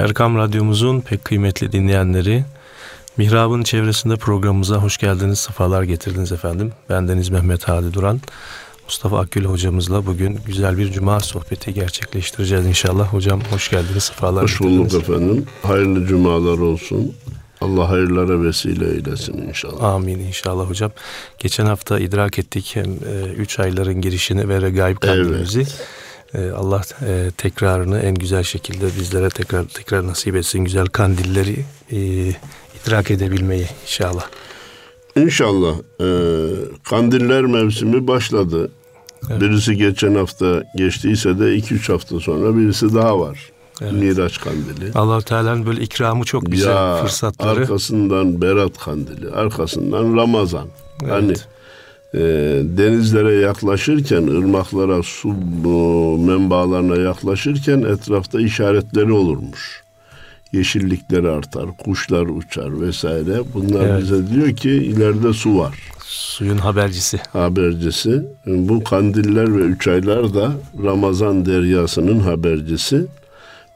Erkam Radyomuzun pek kıymetli dinleyenleri, Mihrab'ın çevresinde programımıza hoş geldiniz, sefalar getirdiniz efendim. Bendeniz Mehmet Hadi Duran. Mustafa Akgül hocamızla bugün güzel bir cuma sohbeti gerçekleştireceğiz inşallah. Hocam hoş geldiniz, sefalar Hoş bulduk efendim. Hayırlı cumalar olsun. Allah hayırlara vesile eylesin inşallah. Amin inşallah hocam. Geçen hafta idrak ettik hem e, üç ayların girişini ve regaib kandilimizi. Evet. E, Allah e, tekrarını en güzel şekilde bizlere tekrar tekrar nasip etsin. Güzel kandilleri e, idrak edebilmeyi inşallah. İnşallah. E, kandiller mevsimi başladı. Evet. Birisi geçen hafta geçtiyse de 2-3 hafta sonra birisi daha var. Evet. Miraç kandili. allah Teala'nın böyle ikramı çok güzel ya, fırsatları. Arkasından Berat kandili, arkasından Ramazan. Evet. Hani e, denizlere yaklaşırken, ırmaklara, su menbaalarına yaklaşırken etrafta işaretleri olurmuş. Yeşillikleri artar, kuşlar uçar vesaire. Bunlar evet. bize diyor ki ileride su var. Suyun habercisi. Habercisi. Bu kandiller ve üç aylar da Ramazan deryasının habercisi.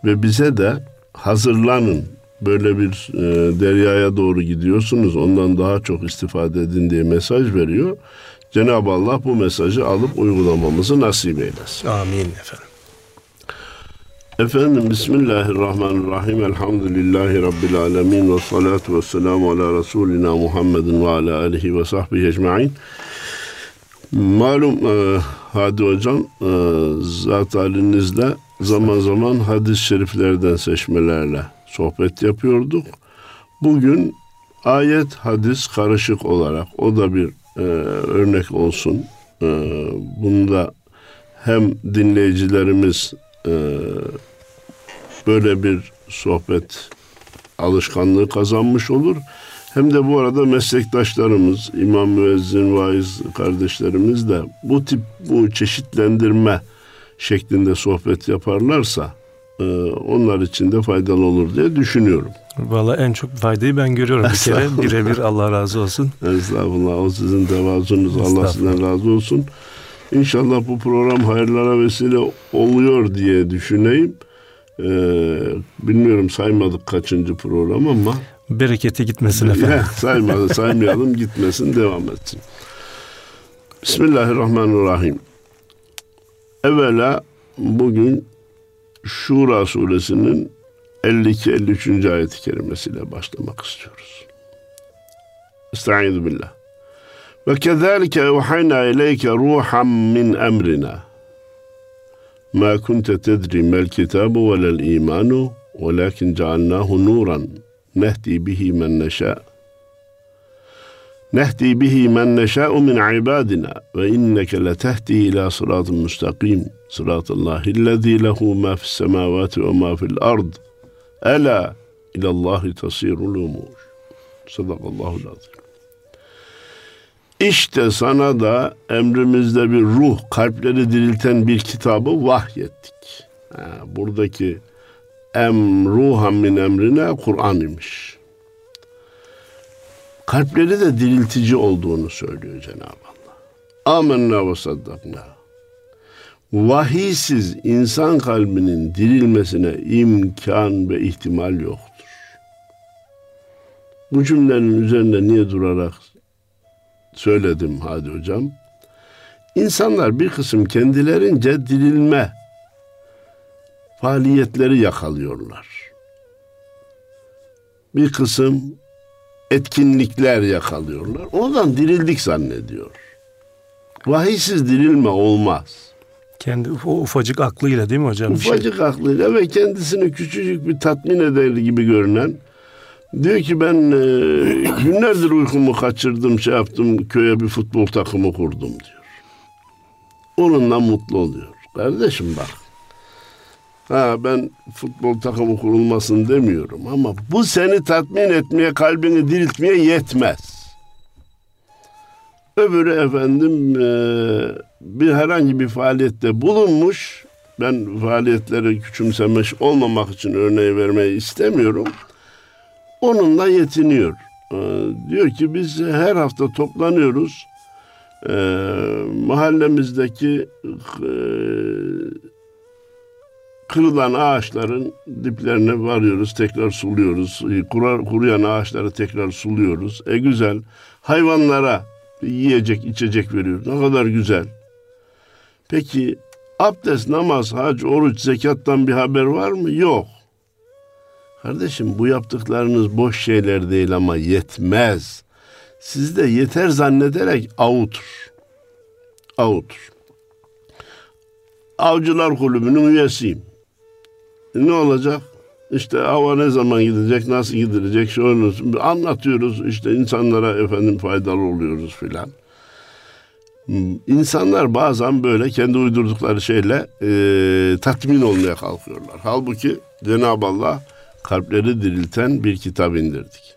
Ve bize de hazırlanın böyle bir e, deryaya doğru gidiyorsunuz ondan daha çok istifade edin diye mesaj veriyor. Cenab-ı Allah bu mesajı alıp uygulamamızı nasip eylesin. Amin efendim. Efendim Bismillahirrahmanirrahim. Elhamdülillahi Rabbil alemin. Ve salatu ve selamu ala Resulina Muhammedin ve ala alihi ve sahbihi ecma'in. Malum e, Hadi Hocam e, zat halinizle zaman zaman hadis-i şeriflerden seçmelerle sohbet yapıyorduk. Bugün ayet hadis karışık olarak o da bir e, örnek olsun. E, bunda hem dinleyicilerimiz e, böyle bir sohbet alışkanlığı kazanmış olur. Hem de bu arada meslektaşlarımız, imam müezzin, vaiz kardeşlerimiz de bu tip bu çeşitlendirme şeklinde sohbet yaparlarsa onlar için de faydalı olur diye düşünüyorum. Valla en çok faydayı ben görüyorum bir kere. Birebir Allah razı olsun. Estağfurullah. O sizin tevazunuz. Allah sizden razı olsun. İnşallah bu program hayırlara vesile oluyor diye düşüneyim. Ee, bilmiyorum saymadık kaçıncı program ama. Bereketi gitmesin efendim. saymadı, saymayalım gitmesin devam etsin. Bismillahirrahmanirrahim. Evvela bugün Şura suresinin 52-53. ayet-i kerimesiyle başlamak istiyoruz. Estaizu billah. Ve kezalike evhayna ileyke ruhan min emrina. Ma kunte tedri mel kitabu velel imanu velakin cealnahu nuran nehdi bihi men neşâ. Nehdi bihi men neşâ'u min ibadina ve inneke letehdi ila sıratın müstakim. Sıratallahi lehu ma fis semavati ve ma fil ard. Ela ilallahi tasirul umur. Sadakallahu lazim. İşte sana da emrimizde bir ruh, kalpleri dirilten bir kitabı vahyettik. Ha, buradaki em ruhan min emrine Kur'an imiş. Kalpleri de diriltici olduğunu söylüyor Cenab-ı Allah. Amenna ve saddakna vahiysiz insan kalbinin dirilmesine imkan ve ihtimal yoktur. Bu cümlenin üzerinde niye durarak söyledim hadi hocam? İnsanlar bir kısım kendilerince dirilme faaliyetleri yakalıyorlar. Bir kısım etkinlikler yakalıyorlar. Oradan dirildik zannediyor. Vahiysiz dirilme olmaz. Kendi o ufacık aklıyla değil mi hocam? Ufacık şey. aklıyla ve kendisini küçücük bir tatmin eder gibi görünen diyor ki ben e, günlerdir uykumu kaçırdım şey yaptım köye bir futbol takımı kurdum diyor. Onunla mutlu oluyor. Kardeşim bak. Ha ben futbol takımı kurulmasın demiyorum ama bu seni tatmin etmeye, kalbini diriltmeye yetmez. Öbürü efendim e, bir herhangi bir faaliyette bulunmuş. Ben faaliyetleri küçümsemiş olmamak için örneği vermeyi istemiyorum. Onunla yetiniyor. E, diyor ki biz her hafta toplanıyoruz. E, mahallemizdeki kırılan ağaçların diplerine varıyoruz, tekrar suluyoruz. Kurar, kuruyan ağaçları tekrar suluyoruz. E güzel. Hayvanlara yiyecek, içecek veriyoruz. Ne kadar güzel. Peki abdest, namaz, hac, oruç, zekattan bir haber var mı? Yok. Kardeşim bu yaptıklarınız boş şeyler değil ama yetmez. Sizde yeter zannederek avutur. Avutur. Avcılar Kulübü'nün üyesiyim. Ne olacak? İşte hava ne zaman gidecek, nasıl gidilecek, şöyle anlatıyoruz. İşte insanlara efendim faydalı oluyoruz filan. Hmm, insanlar bazen böyle kendi uydurdukları şeyle e, tatmin olmaya kalkıyorlar. Halbuki Cenab-ı Allah kalpleri dirilten bir kitap indirdik.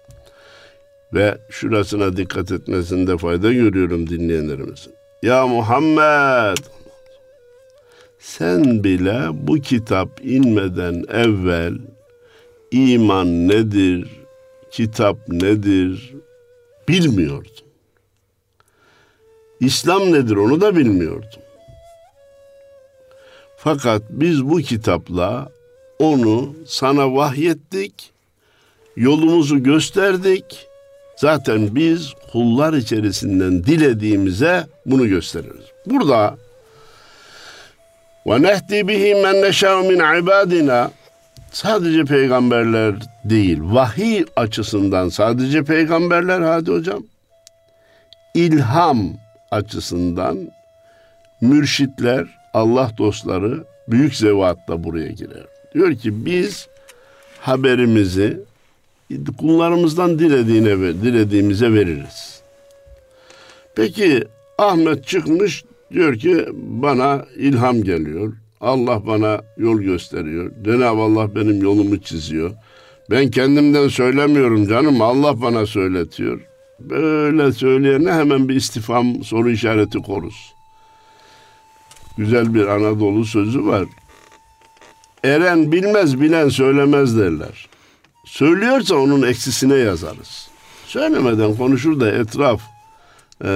Ve şurasına dikkat etmesinde fayda görüyorum dinleyenlerimizin. Ya Muhammed sen bile bu kitap inmeden evvel iman nedir, kitap nedir bilmiyordun. İslam nedir onu da bilmiyordum. Fakat biz bu kitapla onu sana vahyettik, yolumuzu gösterdik. Zaten biz kullar içerisinden dilediğimize bunu gösteririz. Burada ve nehdi bihi men neşâ min ibadina sadece peygamberler değil, vahiy açısından sadece peygamberler hadi hocam. İlham açısından mürşitler, Allah dostları büyük zevatla buraya girer. Diyor ki biz haberimizi kullarımızdan dilediğine ve dilediğimize veririz. Peki Ahmet çıkmış diyor ki bana ilham geliyor. Allah bana yol gösteriyor. Cenab-ı Allah benim yolumu çiziyor. Ben kendimden söylemiyorum canım. Allah bana söyletiyor. Böyle söyleyene hemen bir istifam soru işareti koruz. Güzel bir Anadolu sözü var. Eren bilmez bilen söylemez derler. Söylüyorsa onun eksisine yazarız. Söylemeden konuşur da etraf e,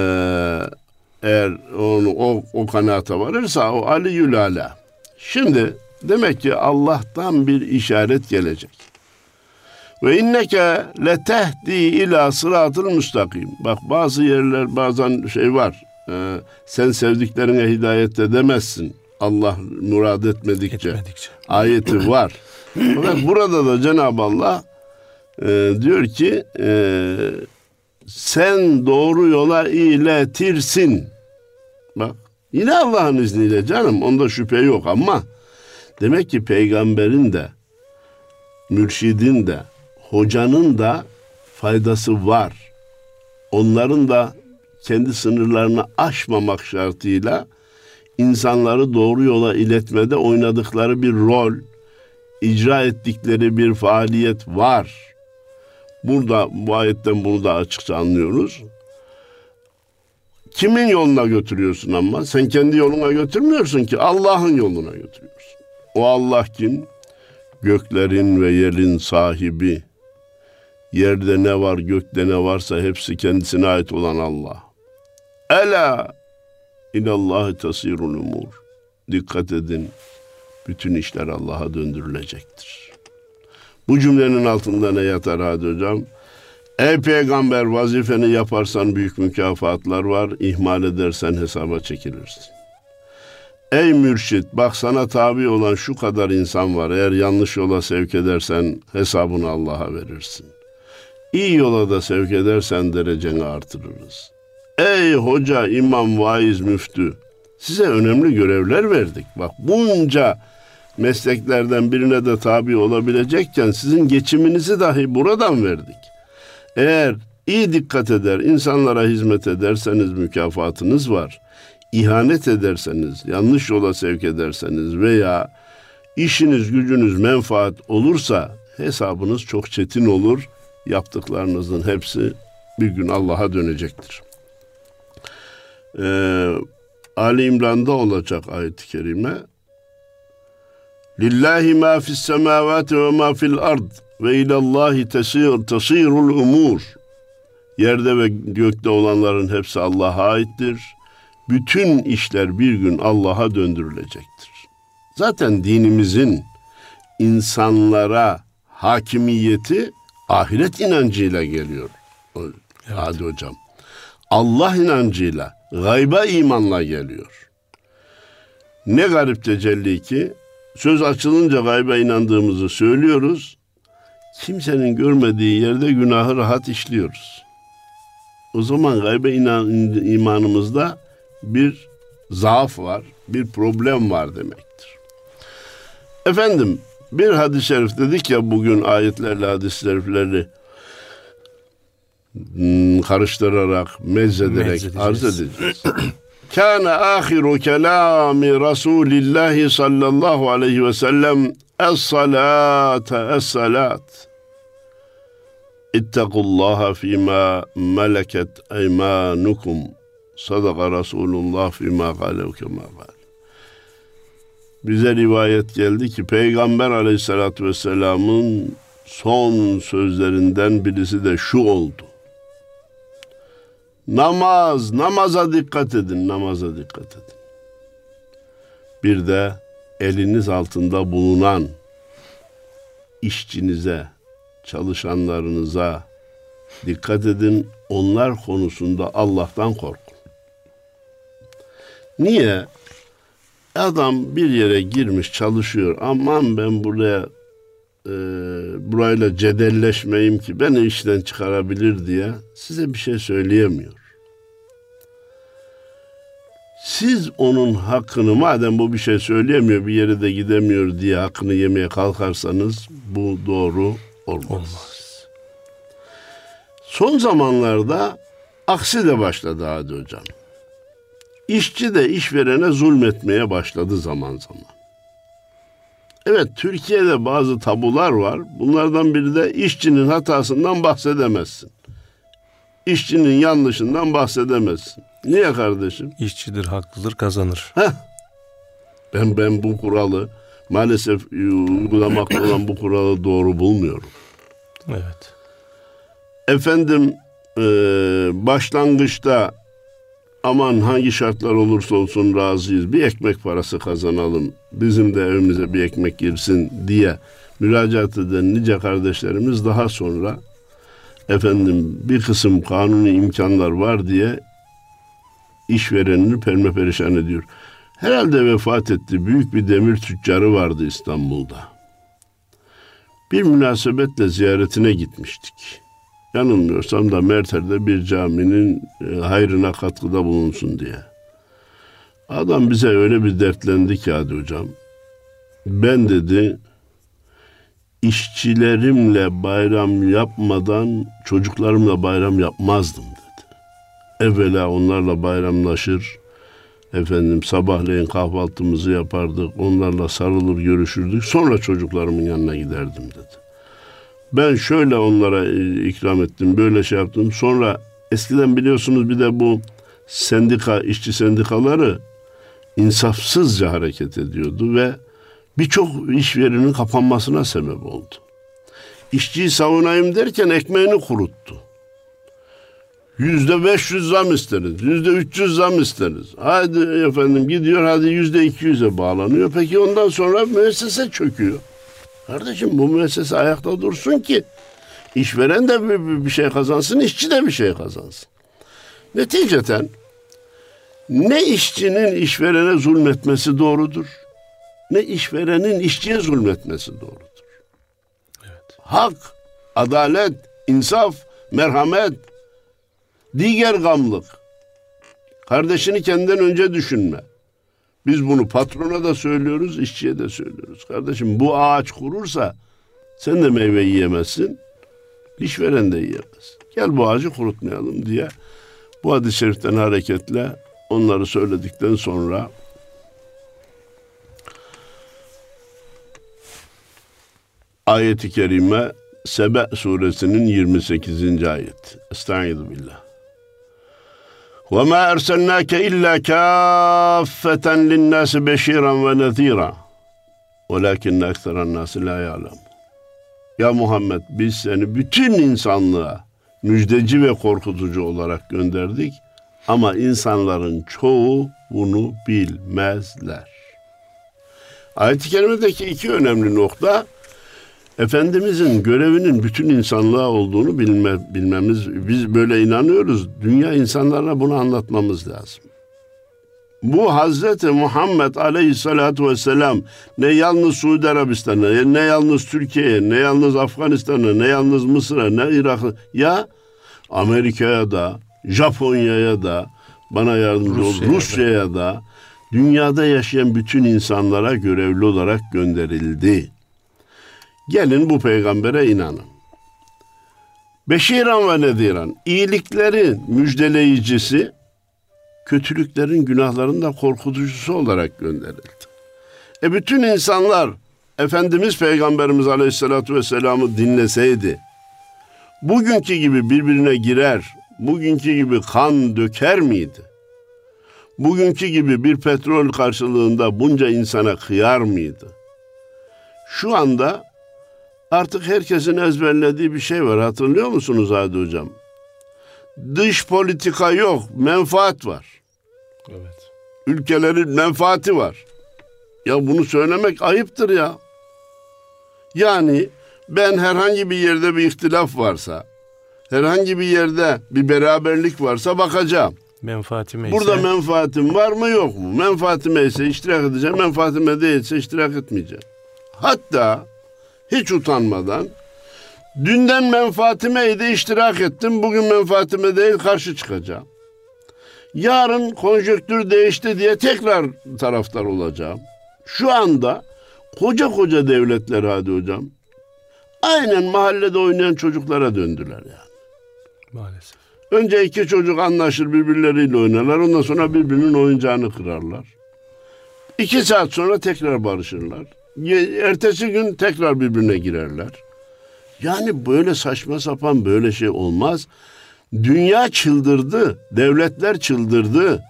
eğer onu o, o kanaata varırsa o Ali Yülala. Şimdi demek ki Allah'tan bir işaret gelecek. Ve inneke letehdi ila sıratıl müstakim. Bak bazı yerler bazen şey var. E, sen sevdiklerine hidayette demezsin. Allah murad etmedikçe. etmedikçe. Ayeti var. Fakat burada da Cenab-ı Allah e, diyor ki e, sen doğru yola iletirsin. Bak yine Allah'ın izniyle canım onda şüphe yok ama demek ki peygamberin de mürşidin de hocanın da faydası var. Onların da kendi sınırlarını aşmamak şartıyla insanları doğru yola iletmede oynadıkları bir rol, icra ettikleri bir faaliyet var. Burada bu ayetten bunu da açıkça anlıyoruz. Kimin yoluna götürüyorsun ama? Sen kendi yoluna götürmüyorsun ki Allah'ın yoluna götürüyorsun. O Allah kim? Göklerin ve yerin sahibi. Yerde ne var, gökte ne varsa hepsi kendisine ait olan Allah. Ela İlallahi tasirul umur. Dikkat edin. Bütün işler Allah'a döndürülecektir. Bu cümlenin altında ne yatar hadi hocam? Ey peygamber vazifeni yaparsan büyük mükafatlar var. İhmal edersen hesaba çekilirsin. Ey mürşit bak sana tabi olan şu kadar insan var. Eğer yanlış yola sevk edersen hesabını Allah'a verirsin. İyi yola da sevk edersen dereceni artırırız. Ey hoca, imam, vaiz, müftü size önemli görevler verdik. Bak bunca mesleklerden birine de tabi olabilecekken sizin geçiminizi dahi buradan verdik. Eğer iyi dikkat eder, insanlara hizmet ederseniz mükafatınız var. İhanet ederseniz, yanlış yola sevk ederseniz veya işiniz gücünüz menfaat olursa hesabınız çok çetin olur. Yaptıklarınızın hepsi bir gün Allah'a dönecektir. Ee, Ali İmran'da olacak ayet-i kerime. Lillahi ma fis semavati ve ma fil ard ve ilallahi tesir tasirul umur. Yerde ve gökte olanların hepsi Allah'a aittir. Bütün işler bir gün Allah'a döndürülecektir. Zaten dinimizin insanlara hakimiyeti ahiret inancıyla geliyor. Evet. Hadi hocam. Allah inancıyla, gayba imanla geliyor. Ne garip tecelli ki söz açılınca gayba inandığımızı söylüyoruz. Kimsenin görmediği yerde günahı rahat işliyoruz. O zaman gaybe inan, imanımızda bir zaaf var, bir problem var demektir. Efendim bir hadis-i şerif dedik ya bugün ayetlerle hadis-i şerifleri hmm, karıştırarak, mezzederek arz edeceğiz. Kâne ahiru kelâmi Resulillahi sallallahu aleyhi ve sellem es-salâte es-salât. İttakullaha fîmâ meleket eymânukum. Sadaka Resulullah fîmâ gâlev kemâ gâle. Bize rivayet geldi ki Peygamber aleyhissalatü vesselamın son sözlerinden birisi de şu oldu. Namaz, namaza dikkat edin, namaza dikkat edin. Bir de eliniz altında bulunan işçinize, çalışanlarınıza dikkat edin. Onlar konusunda Allah'tan korkun. Niye? Adam bir yere girmiş çalışıyor. Aman ben buraya e, burayla cedelleşmeyeyim ki beni işten çıkarabilir diye size bir şey söyleyemiyor. Siz onun hakkını madem bu bir şey söyleyemiyor bir yere de gidemiyor diye hakkını yemeye kalkarsanız bu doğru olmaz. olmaz. Son zamanlarda aksi de başladı Hadi Hocam. İşçi de işverene zulmetmeye başladı zaman zaman. Evet Türkiye'de bazı tabular var. Bunlardan biri de işçinin hatasından bahsedemezsin. İşçinin yanlışından bahsedemezsin. Niye kardeşim? İşçidir, haklıdır, kazanır. Heh. Ben ben bu kuralı maalesef uygulamakta olan bu kuralı doğru bulmuyorum. Evet. Efendim e, başlangıçta aman hangi şartlar olursa olsun razıyız. Bir ekmek parası kazanalım. Bizim de evimize bir ekmek girsin diye müracaat eden nice kardeşlerimiz daha sonra efendim bir kısım kanuni imkanlar var diye işverenini perme perişan ediyor. Herhalde vefat etti. Büyük bir demir tüccarı vardı İstanbul'da. Bir münasebetle ziyaretine gitmiştik yanılmıyorsam da Merter'de bir caminin e, hayrına katkıda bulunsun diye. Adam bize öyle bir dertlendi ki hadi hocam. Ben dedi işçilerimle bayram yapmadan çocuklarımla bayram yapmazdım dedi. Evvela onlarla bayramlaşır, efendim sabahleyin kahvaltımızı yapardık, onlarla sarılır görüşürdük, sonra çocuklarımın yanına giderdim dedi. Ben şöyle onlara e, ikram ettim, böyle şey yaptım. Sonra eskiden biliyorsunuz bir de bu sendika, işçi sendikaları insafsızca hareket ediyordu ve birçok iş yerinin kapanmasına sebep oldu. İşçiyi savunayım derken ekmeğini kuruttu. Yüzde beş yüz zam isteriz. Yüzde üç yüz zam isteriz. Hadi efendim gidiyor hadi yüzde iki yüze bağlanıyor. Peki ondan sonra müessese çöküyor. Kardeşim bu müessese ayakta dursun ki işveren de bir, bir şey kazansın, işçi de bir şey kazansın. Neticeten ne işçinin işverene zulmetmesi doğrudur, ne işverenin işçiye zulmetmesi doğrudur. Evet. Hak, adalet, insaf, merhamet, diğer gamlık. Kardeşini kendinden önce düşünme. Biz bunu patrona da söylüyoruz, işçiye de söylüyoruz. Kardeşim bu ağaç kurursa sen de meyve yiyemezsin, işveren de yiyemez. Gel bu ağacı kurutmayalım diye bu hadis-i şeriften hareketle onları söyledikten sonra ayeti kerime Sebe suresinin 28. ayet. Estaizu billah. Ve ma erselnake illa kaffeten linnâsi beşiren ve nezîra. Velakinne ekseren nâsi la ya'lem. Ya Muhammed biz seni bütün insanlığa müjdeci ve korkutucu olarak gönderdik. Ama insanların çoğu bunu bilmezler. Ayet-i Kerime'deki iki önemli nokta Efendimizin görevinin bütün insanlığa olduğunu bilme, bilmemiz, biz böyle inanıyoruz. Dünya insanlarına bunu anlatmamız lazım. Bu Hazreti Muhammed Aleyhisselatü Vesselam ne yalnız Suudi Arabistan'a, ne yalnız Türkiye'ye, ne yalnız Afganistan'a, ne yalnız Mısır'a, ne Irak'a, ya Amerika'ya da, Japonya'ya da, bana yardımcı ol, Rusya'ya Rusya'ya da, dünyada yaşayan bütün insanlara görevli olarak gönderildi. Gelin bu peygambere inanın. Beşiran ve nediran, iyiliklerin müjdeleyicisi, kötülüklerin, günahların da korkutucusu olarak gönderildi. E bütün insanlar Efendimiz Peygamberimiz Aleyhisselatü Vesselam'ı dinleseydi, bugünkü gibi birbirine girer, bugünkü gibi kan döker miydi? Bugünkü gibi bir petrol karşılığında bunca insana kıyar mıydı? Şu anda artık herkesin ezberlediği bir şey var. Hatırlıyor musunuz Hadi Hocam? Dış politika yok, menfaat var. Evet. Ülkelerin menfaati var. Ya bunu söylemek ayıptır ya. Yani ben herhangi bir yerde bir ihtilaf varsa, herhangi bir yerde bir beraberlik varsa bakacağım. Menfaatime ise Burada menfaatim var mı yok mu? Menfaatime ise iştirak edeceğim, menfaatime değilse iştirak etmeyeceğim. Hatta hiç utanmadan dünden menfaatimeydi iştirak ettim, bugün menfaatime değil karşı çıkacağım. Yarın konjöktür değişti diye tekrar taraftar olacağım. Şu anda koca koca devletler hadi hocam aynen mahallede oynayan çocuklara döndüler yani. maalesef. Önce iki çocuk anlaşır birbirleriyle oynarlar. Ondan sonra birbirinin oyuncağını kırarlar. İki saat sonra tekrar barışırlar. Ertesi gün tekrar birbirine girerler. Yani böyle saçma sapan böyle şey olmaz. Dünya çıldırdı. Devletler çıldırdı.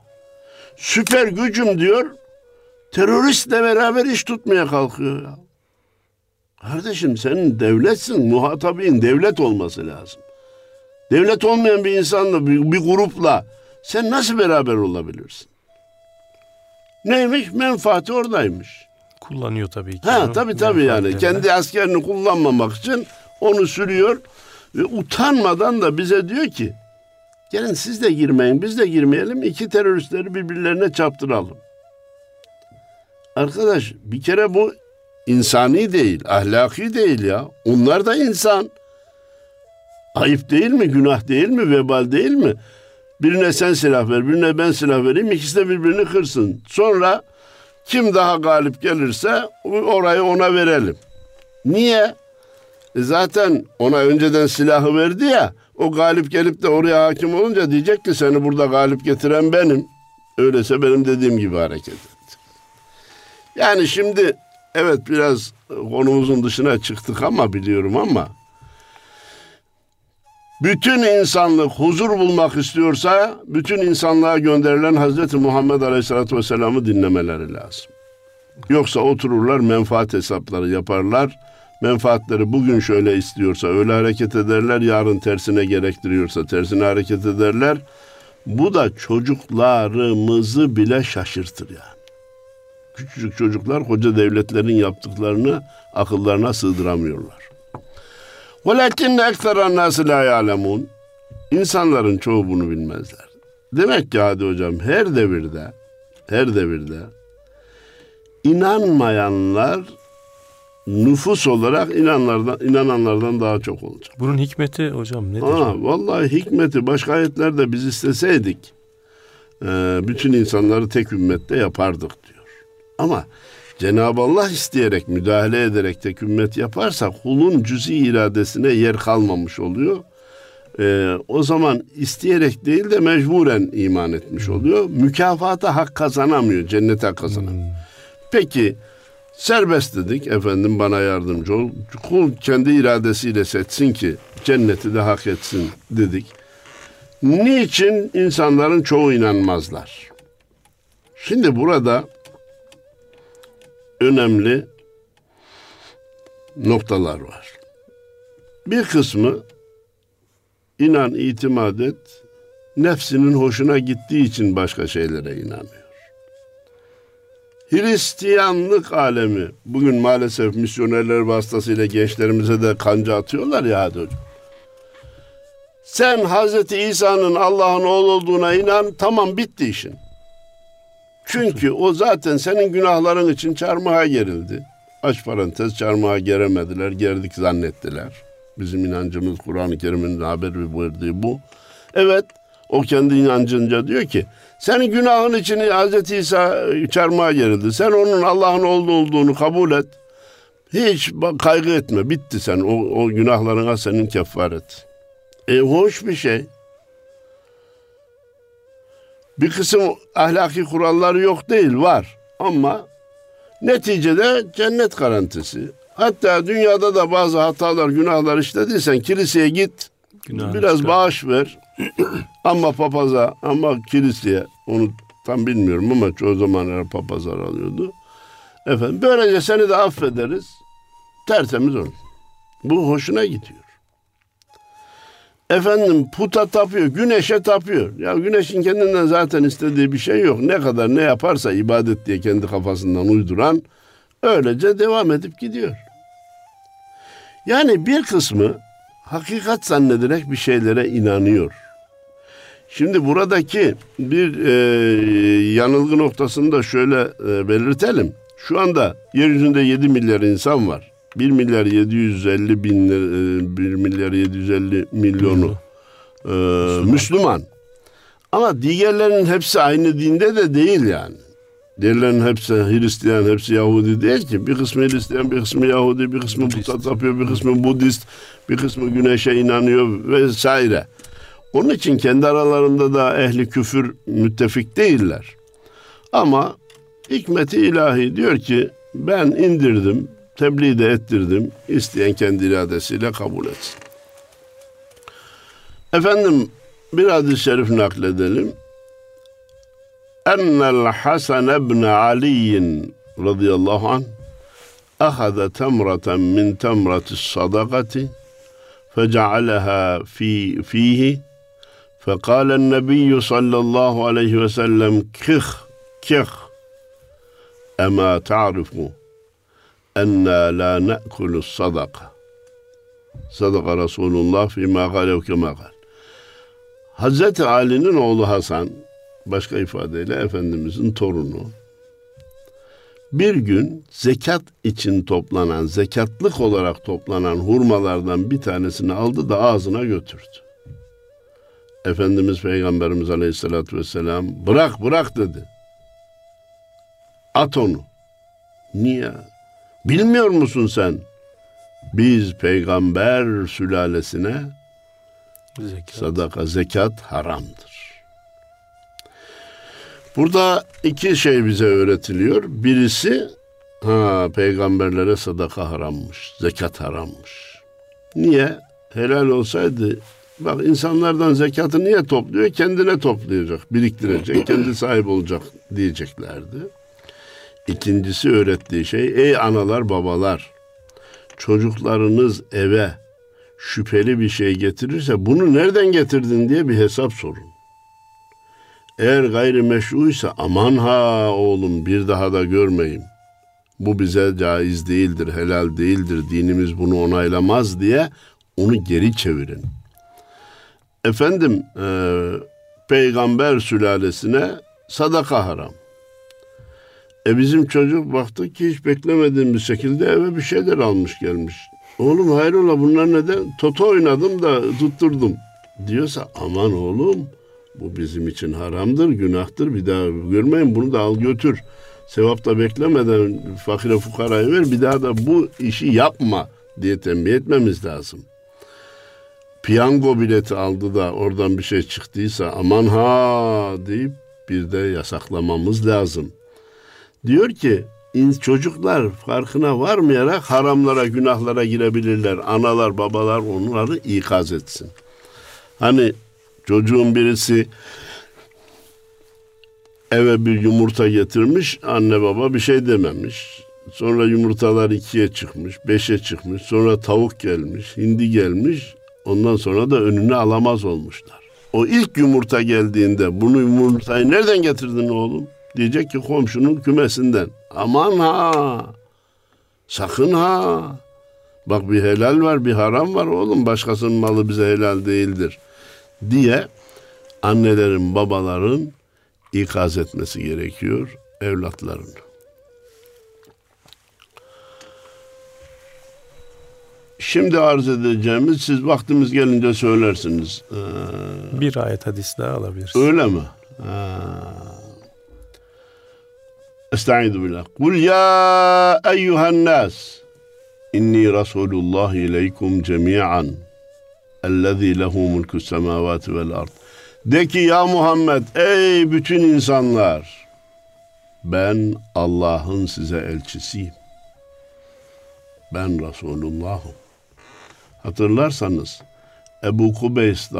Süper gücüm diyor. Teröristle beraber iş tutmaya kalkıyor ya. Kardeşim senin devletsin. Muhatabin devlet olması lazım. Devlet olmayan bir insanla, bir, bir grupla sen nasıl beraber olabilirsin? Neymiş? Menfaati oradaymış. Kullanıyor tabii ki. Ha tabii tabii yani. menfaatlerine. Kendi askerini kullanmamak için onu sürüyor ve utanmadan da bize diyor ki gelin siz de girmeyin biz de girmeyelim iki teröristleri birbirlerine çarptıralım. Arkadaş bir kere bu insani değil, ahlaki değil ya. Onlar da insan. Ayıp değil mi, günah değil mi, vebal değil mi? Birine sen silah ver, birine ben silah vereyim, ikisi de birbirini kırsın. Sonra kim daha galip gelirse orayı ona verelim. Niye? E zaten ona önceden silahı verdi ya, o galip gelip de oraya hakim olunca diyecek ki seni burada galip getiren benim. Öyleyse benim dediğim gibi hareket et. Yani şimdi evet biraz konumuzun dışına çıktık ama biliyorum ama bütün insanlık huzur bulmak istiyorsa bütün insanlığa gönderilen Hazreti Muhammed Aleyhisselatü Vesselam'ı dinlemeleri lazım. Yoksa otururlar menfaat hesapları yaparlar. Menfaatleri bugün şöyle istiyorsa öyle hareket ederler. Yarın tersine gerektiriyorsa tersine hareket ederler. Bu da çocuklarımızı bile şaşırtır yani. Küçücük çocuklar koca devletlerin yaptıklarını akıllarına sığdıramıyorlar. وَلَكِنَّ اَكْثَرَ النَّاسِ لَا يَعْلَمُونَ İnsanların çoğu bunu bilmezler. Demek ki hadi hocam her devirde, her devirde inanmayanlar nüfus olarak inanlardan, inananlardan daha çok olacak. Bunun hikmeti hocam nedir? Ha, vallahi hikmeti başka ayetlerde biz isteseydik e, bütün insanları tek ümmette yapardık diyor. Ama Cenab-ı Allah isteyerek, müdahale ederek tek ümmet yaparsa kulun cüzi iradesine yer kalmamış oluyor. E, o zaman isteyerek değil de mecburen iman etmiş oluyor. Mükafata hak kazanamıyor, cennete hak kazanamıyor. Peki serbest dedik efendim bana yardımcı ol. Kul kendi iradesiyle seçsin ki cenneti de hak etsin dedik. Niçin insanların çoğu inanmazlar? Şimdi burada önemli noktalar var. Bir kısmı inan itimat et nefsinin hoşuna gittiği için başka şeylere inanıyor. Hristiyanlık alemi bugün maalesef misyonerler vasıtasıyla gençlerimize de kanca atıyorlar ya hadi hocam. Sen Hazreti İsa'nın Allah'ın oğlu olduğuna inan tamam bitti işin. Çünkü o zaten senin günahların için çarmıha gerildi. Aç parantez çarmıha geremediler, gerdik zannettiler. Bizim inancımız Kur'an-ı Kerim'in haber verdiği bu. Evet o kendi inancınca diyor ki senin günahın için Hz. İsa çarmıha gerildi. Sen onun Allah'ın oğlu olduğunu kabul et. Hiç kaygı etme. Bitti sen. O, o günahlarına senin kefaret. E hoş bir şey. Bir kısım ahlaki kuralları yok değil var. Ama neticede cennet garantisi. Hatta dünyada da bazı hatalar, günahlar işlediysen kiliseye git. Günahını biraz çıkar. bağış ver. ama papaza, ama kiliseye onu tam bilmiyorum ama çoğu zaman papazlar alıyordu. Efendim böylece seni de affederiz. Tertemiz olur. Bu hoşuna gidiyor. Efendim puta tapıyor, güneşe tapıyor. Ya güneşin kendinden zaten istediği bir şey yok. Ne kadar ne yaparsa ibadet diye kendi kafasından uyduran öylece devam edip gidiyor. Yani bir kısmı hakikat zannederek bir şeylere inanıyor. Şimdi buradaki bir e, yanılgı noktasını da şöyle e, belirtelim. Şu anda yeryüzünde 7 milyar insan var. 1 milyar 750 bin 1 e, milyar 750 milyonu e, Müslüman. Müslüman. Ama diğerlerinin hepsi aynı dinde de değil yani. Diğerlerinin hepsi Hristiyan, hepsi Yahudi değil ki. Bir kısmı Hristiyan, bir kısmı Yahudi, bir kısmı puta tapıyor, bir kısmı Budist, bir kısmı güneşe inanıyor vesaire. Onun için kendi aralarında da ehli küfür müttefik değiller. Ama hikmeti ilahi diyor ki ben indirdim, tebliğ de ettirdim. İsteyen kendi iradesiyle kabul etsin. Efendim bir hadis-i şerif nakledelim. Ennel Hasan ibn Ali radıyallahu anh أخذ تمرة من تمرة الصدقة فجعلها في فيه فقال النبي صلى الله عليه وسلم كخ كخ أما تعرف enna la ne'kulu sadaka. Sadaka Resulullah fîmâ gâlev kemâ gâl. Hazreti Ali'nin oğlu Hasan, başka ifadeyle Efendimizin torunu, bir gün zekat için toplanan, zekatlık olarak toplanan hurmalardan bir tanesini aldı da ağzına götürdü. Efendimiz Peygamberimiz Aleyhisselatü Vesselam bırak bırak dedi. At onu. Niye? Bilmiyor musun sen? Biz peygamber sülalesine zekat. sadaka, zekat haramdır. Burada iki şey bize öğretiliyor. Birisi ha peygamberlere sadaka harammış, zekat harammış. Niye? Helal olsaydı bak insanlardan zekatı niye topluyor? Kendine toplayacak, biriktirecek, kendi sahip olacak diyeceklerdi. İkincisi öğrettiği şey ey analar babalar çocuklarınız eve şüpheli bir şey getirirse bunu nereden getirdin diye bir hesap sorun. Eğer gayrimeşruysa aman ha oğlum bir daha da görmeyim. Bu bize caiz değildir, helal değildir, dinimiz bunu onaylamaz diye onu geri çevirin. Efendim e, peygamber sülalesine sadaka haram. E bizim çocuk baktık ki hiç beklemediğimiz şekilde eve bir şeyler almış gelmiş. Oğlum hayrola bunlar neden? Toto oynadım da tutturdum. Diyorsa aman oğlum bu bizim için haramdır, günahtır. Bir daha görmeyin bunu da al götür. Sevap da beklemeden fakire fukaraya ver. Bir daha da bu işi yapma diye tembih etmemiz lazım. Piyango bileti aldı da oradan bir şey çıktıysa aman ha deyip bir de yasaklamamız lazım. Diyor ki çocuklar farkına varmayarak haramlara, günahlara girebilirler. Analar, babalar onları ikaz etsin. Hani çocuğun birisi eve bir yumurta getirmiş, anne baba bir şey dememiş. Sonra yumurtalar ikiye çıkmış, beşe çıkmış. Sonra tavuk gelmiş, hindi gelmiş. Ondan sonra da önüne alamaz olmuşlar. O ilk yumurta geldiğinde bunu yumurtayı nereden getirdin oğlum? Diyecek ki komşunun kümesinden. Aman ha. Sakın ha. Bak bir helal var bir haram var oğlum başkasının malı bize helal değildir diye annelerin babaların ikaz etmesi gerekiyor evlatlarını. Şimdi arz edeceğimiz siz vaktimiz gelince söylersiniz. Ee, bir ayet hadis daha alabiliriz. Öyle mi? Estaizu billah. Kul ya eyyuhen nas inni Resulullah ileykum cemi'an ellezî lehu mulku semavati vel ard. De ki ya Muhammed ey bütün insanlar ben Allah'ın size elçisiyim. Ben Resulullah'ım. Hatırlarsanız Ebu Kubeys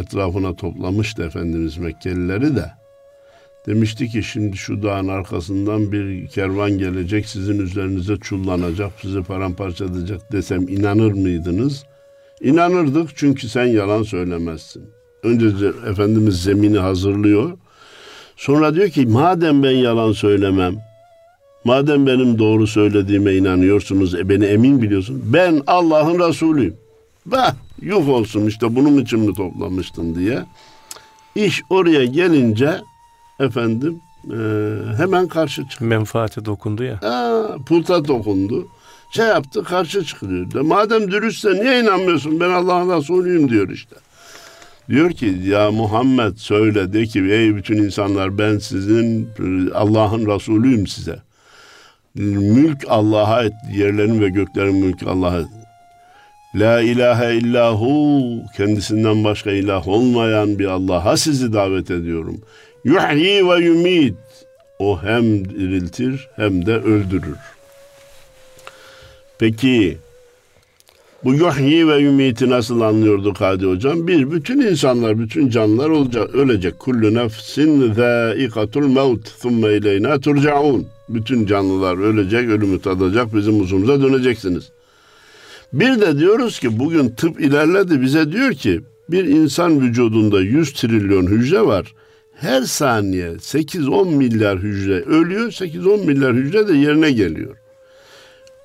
etrafına toplamıştı Efendimiz Mekkelileri de. Demişti ki şimdi şu dağın arkasından bir kervan gelecek sizin üzerinize çullanacak sizi paramparça edecek desem inanır mıydınız? İnanırdık çünkü sen yalan söylemezsin. Önce Efendimiz zemini hazırlıyor. Sonra diyor ki madem ben yalan söylemem, madem benim doğru söylediğime inanıyorsunuz, e beni emin biliyorsun. Ben Allah'ın Resulüyüm. Bah yuh olsun işte bunun için mi toplamıştın diye. İş oraya gelince efendim e, hemen karşı çıktı. Menfaati dokundu ya. Ha, pulta dokundu. Şey yaptı karşı çıkıyor. De, madem dürüstse niye inanmıyorsun ben Allah'ın Resulüyüm diyor işte. Diyor ki ya Muhammed söyle de ki ey bütün insanlar ben sizin Allah'ın Resulüyüm size. Mülk Allah'a et, yerlerin ve göklerin mülkü Allah'a La ilahe illahu kendisinden başka ilah olmayan bir Allah'a sizi davet ediyorum. Yuhyi ve yumit o hem diriltir hem de öldürür. Peki bu yuhyi ve ümiti nasıl anlıyorduk Hadi Hocam? Bir, bütün insanlar, bütün canlılar olacak, ölecek. Kullu nefsin zâikatul mevt thumme ileyna turcaun. Bütün canlılar ölecek, ölümü tadacak, bizim uzumuza döneceksiniz. Bir de diyoruz ki bugün tıp ilerledi bize diyor ki bir insan vücudunda 100 trilyon hücre var. Her saniye 8-10 milyar hücre ölüyor, 8-10 milyar hücre de yerine geliyor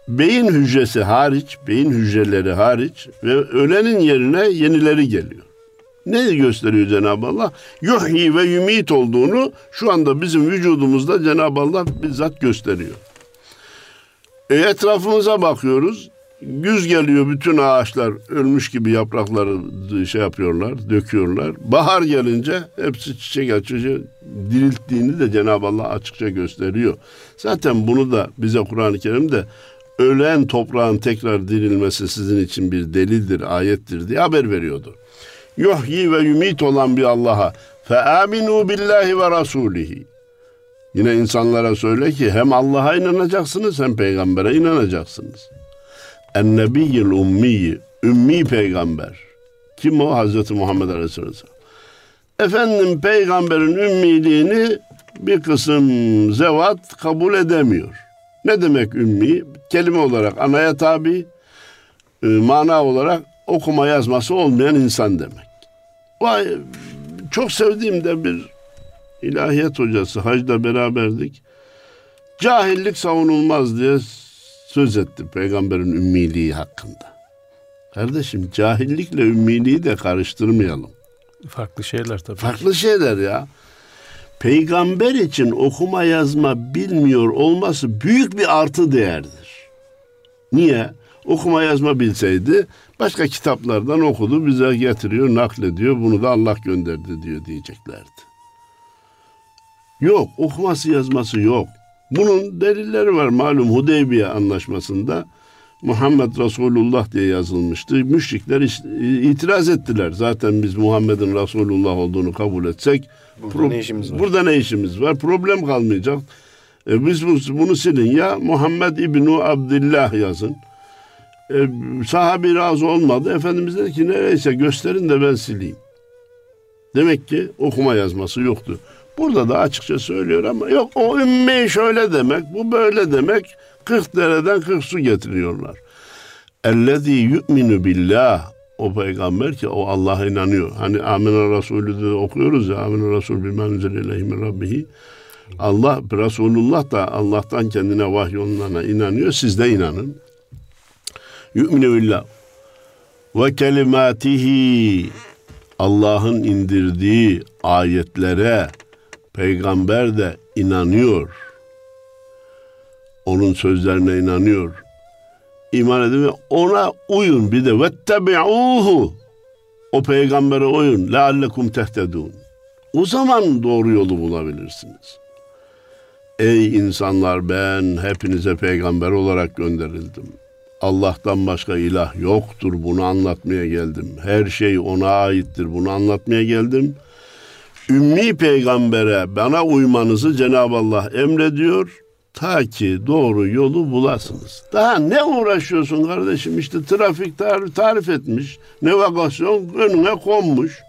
beyin hücresi hariç, beyin hücreleri hariç ve ölenin yerine yenileri geliyor. Ne gösteriyor Cenab-ı Allah? Yuhyi ve yumit olduğunu şu anda bizim vücudumuzda Cenab-ı Allah bizzat gösteriyor. E etrafımıza bakıyoruz. Güz geliyor bütün ağaçlar ölmüş gibi yaprakları şey yapıyorlar, döküyorlar. Bahar gelince hepsi çiçek açıcı dirilttiğini de Cenab-ı Allah açıkça gösteriyor. Zaten bunu da bize Kur'an-ı Kerim'de ölen toprağın tekrar dirilmesi sizin için bir delildir, ayettir diye haber veriyordu. Yuhyi ve yumit olan bir Allah'a fe aminu billahi ve rasulihi. Yine insanlara söyle ki hem Allah'a inanacaksınız hem peygambere inanacaksınız. En nebiyyil ummiyi, ümmi peygamber. Kim o? Hazreti Muhammed Aleyhisselam. Efendim peygamberin ümmiliğini bir kısım zevat kabul edemiyor. Ne demek ümmi? Kelime olarak anaya tabi, e, mana olarak okuma yazması olmayan insan demek. Vay, çok sevdiğim de bir ilahiyat hocası hacda beraberdik. Cahillik savunulmaz diye söz etti peygamberin ümmiliği hakkında. Kardeşim cahillikle ümmiliği de karıştırmayalım. Farklı şeyler tabii. Farklı şeyler ya peygamber için okuma yazma bilmiyor olması büyük bir artı değerdir. Niye? Okuma yazma bilseydi başka kitaplardan okudu bize getiriyor naklediyor bunu da Allah gönderdi diyor diyeceklerdi. Yok okuması yazması yok. Bunun delilleri var malum Hudeybiye anlaşmasında Muhammed Resulullah diye yazılmıştı. Müşrikler itiraz ettiler. Zaten biz Muhammed'in Resulullah olduğunu kabul etsek burada pro- ne işimiz var? Burada ne işimiz var? Problem kalmayacak. E, biz bunu silin ya Muhammed İbnu Abdullah yazın. E, sahabi razı olmadı. Efendimiz dedi ki nereyse gösterin de ben sileyim. Demek ki okuma yazması yoktu. Burada da açıkça söylüyor ama yok o ümmi şöyle demek, bu böyle demek. 40 dereden 40 su getiriyorlar. Ellezî yu'minu billah. O peygamber ki o Allah'a inanıyor. Hani Amine Resulü de okuyoruz ya. Amine Resul bilmen üzere min rabbihi. Allah Resulullah da Allah'tan kendine vahyolunana inanıyor. Siz de inanın. Yu'minu billah ve kelimatihi Allah'ın indirdiği ayetlere peygamber de inanıyor. Onun sözlerine inanıyor. İman edin ve ona uyun. Bir de vettebi'uhu o peygambere uyun. Leallekum tehtedun. O zaman doğru yolu bulabilirsiniz. Ey insanlar ben hepinize peygamber olarak gönderildim. Allah'tan başka ilah yoktur. Bunu anlatmaya geldim. Her şey ona aittir. Bunu anlatmaya geldim. Ümmi peygambere bana uymanızı Cenab-ı Allah emrediyor. Ta ki doğru yolu bulasınız. Daha ne uğraşıyorsun kardeşim? İşte trafik tarif, tarif etmiş. Navigasyon önüne konmuş.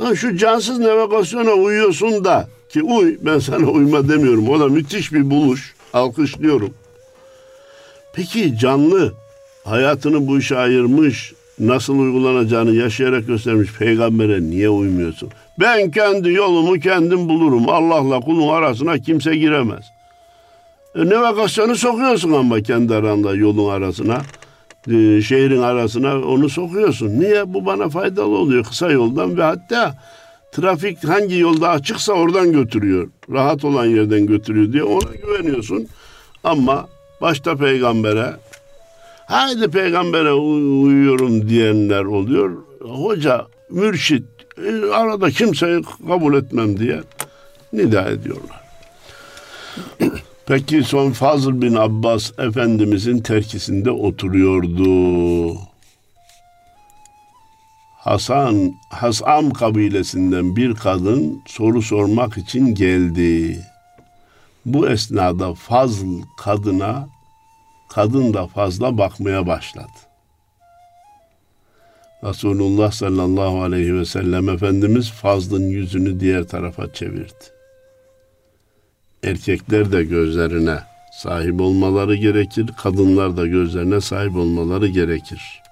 Lan şu cansız navigasyona uyuyorsun da ki uy ben sana uyma demiyorum. O da müthiş bir buluş. Alkışlıyorum. Peki canlı hayatını bu işe ayırmış, nasıl uygulanacağını yaşayarak göstermiş peygambere niye uymuyorsun? Ben kendi yolumu kendim bulurum. Allah'la kulun arasına kimse giremez. E, navigasyonu sokuyorsun ama kendi aranda yolun arasına, e, şehrin arasına onu sokuyorsun. Niye? Bu bana faydalı oluyor kısa yoldan ve hatta trafik hangi yolda açıksa oradan götürüyor. Rahat olan yerden götürüyor diye ona güveniyorsun. Ama başta peygambere haydi peygambere uyuyorum diyenler oluyor. Hoca, mürşit e, arada kimseyi kabul etmem diye nida ediyorlar. Peki son Fazıl bin Abbas Efendimizin terkisinde oturuyordu. Hasan, Hasam kabilesinden bir kadın soru sormak için geldi. Bu esnada Fazıl kadına, kadın da fazla bakmaya başladı. Resulullah sallallahu aleyhi ve sellem Efendimiz Fazl'ın yüzünü diğer tarafa çevirdi. Erkekler de gözlerine sahip olmaları gerekir, kadınlar da gözlerine sahip olmaları gerekir.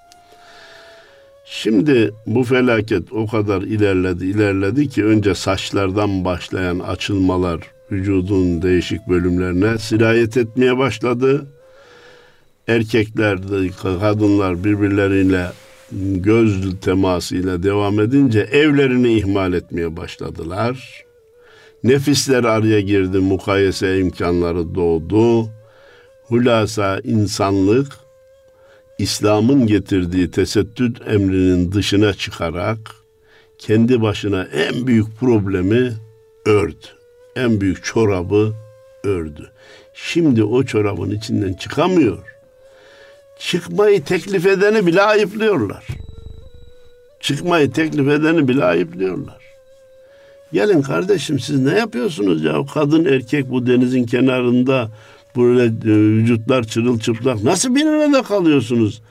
Şimdi bu felaket o kadar ilerledi, ilerledi ki önce saçlardan başlayan açılmalar vücudun değişik bölümlerine sirayet etmeye başladı. Erkekler, kadınlar birbirleriyle göz temasıyla devam edince evlerini ihmal etmeye başladılar. Nefisler araya girdi, mukayese imkanları doğdu. Hulasa insanlık İslam'ın getirdiği tesettüt emrinin dışına çıkarak kendi başına en büyük problemi ördü. En büyük çorabı ördü. Şimdi o çorabın içinden çıkamıyor. Çıkmayı teklif edeni bile ayıplıyorlar. Çıkmayı teklif edeni bile ayıplıyorlar. Gelin kardeşim siz ne yapıyorsunuz ya? Kadın erkek bu denizin kenarında böyle e, vücutlar çırılçıplak. Nasıl bir arada kalıyorsunuz?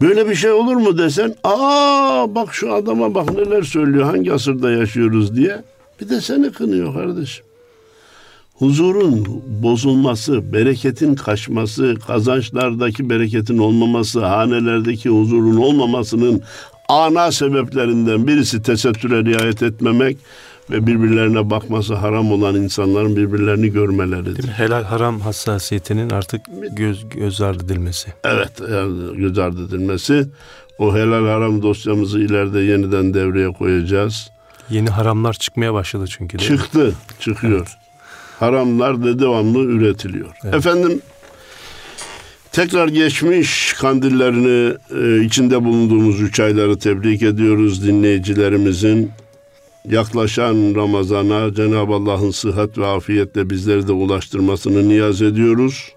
Böyle bir şey olur mu desen, aa bak şu adama bak neler söylüyor, hangi asırda yaşıyoruz diye. Bir de seni kınıyor kardeşim. Huzurun bozulması, bereketin kaçması, kazançlardaki bereketin olmaması, hanelerdeki huzurun olmamasının ana sebeplerinden birisi tesettüre riayet etmemek ve birbirlerine bakması haram olan insanların birbirlerini görmeleridir. Helal haram hassasiyetinin artık göz, göz ardı edilmesi. Evet, yani göz ardı edilmesi. O helal haram dosyamızı ileride yeniden devreye koyacağız. Yeni haramlar çıkmaya başladı çünkü. Çıktı, çıkıyor. Evet. Haramlar da devamlı üretiliyor. Evet. Efendim Tekrar geçmiş kandillerini e, içinde bulunduğumuz üç ayları tebrik ediyoruz dinleyicilerimizin. Yaklaşan Ramazan'a Cenab-ı Allah'ın sıhhat ve afiyetle bizleri de ulaştırmasını niyaz ediyoruz.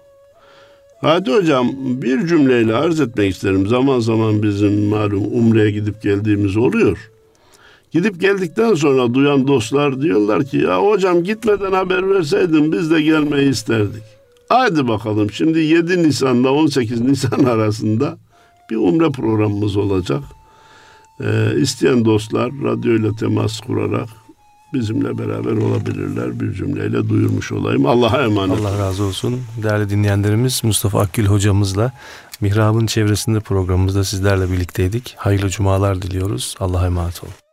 Hadi hocam bir cümleyle arz etmek isterim. Zaman zaman bizim malum Umre'ye gidip geldiğimiz oluyor. Gidip geldikten sonra duyan dostlar diyorlar ki ya hocam gitmeden haber verseydin biz de gelmeyi isterdik. Hadi bakalım şimdi 7 Nisan'la 18 Nisan arasında bir umre programımız olacak. Ee, isteyen dostlar radyoyla temas kurarak bizimle beraber olabilirler. Bir cümleyle duyurmuş olayım. Allah'a emanet. Allah razı olsun. Değerli dinleyenlerimiz Mustafa Akgül hocamızla Mihrab'ın çevresinde programımızda sizlerle birlikteydik. Hayırlı cumalar diliyoruz. Allah'a emanet olun.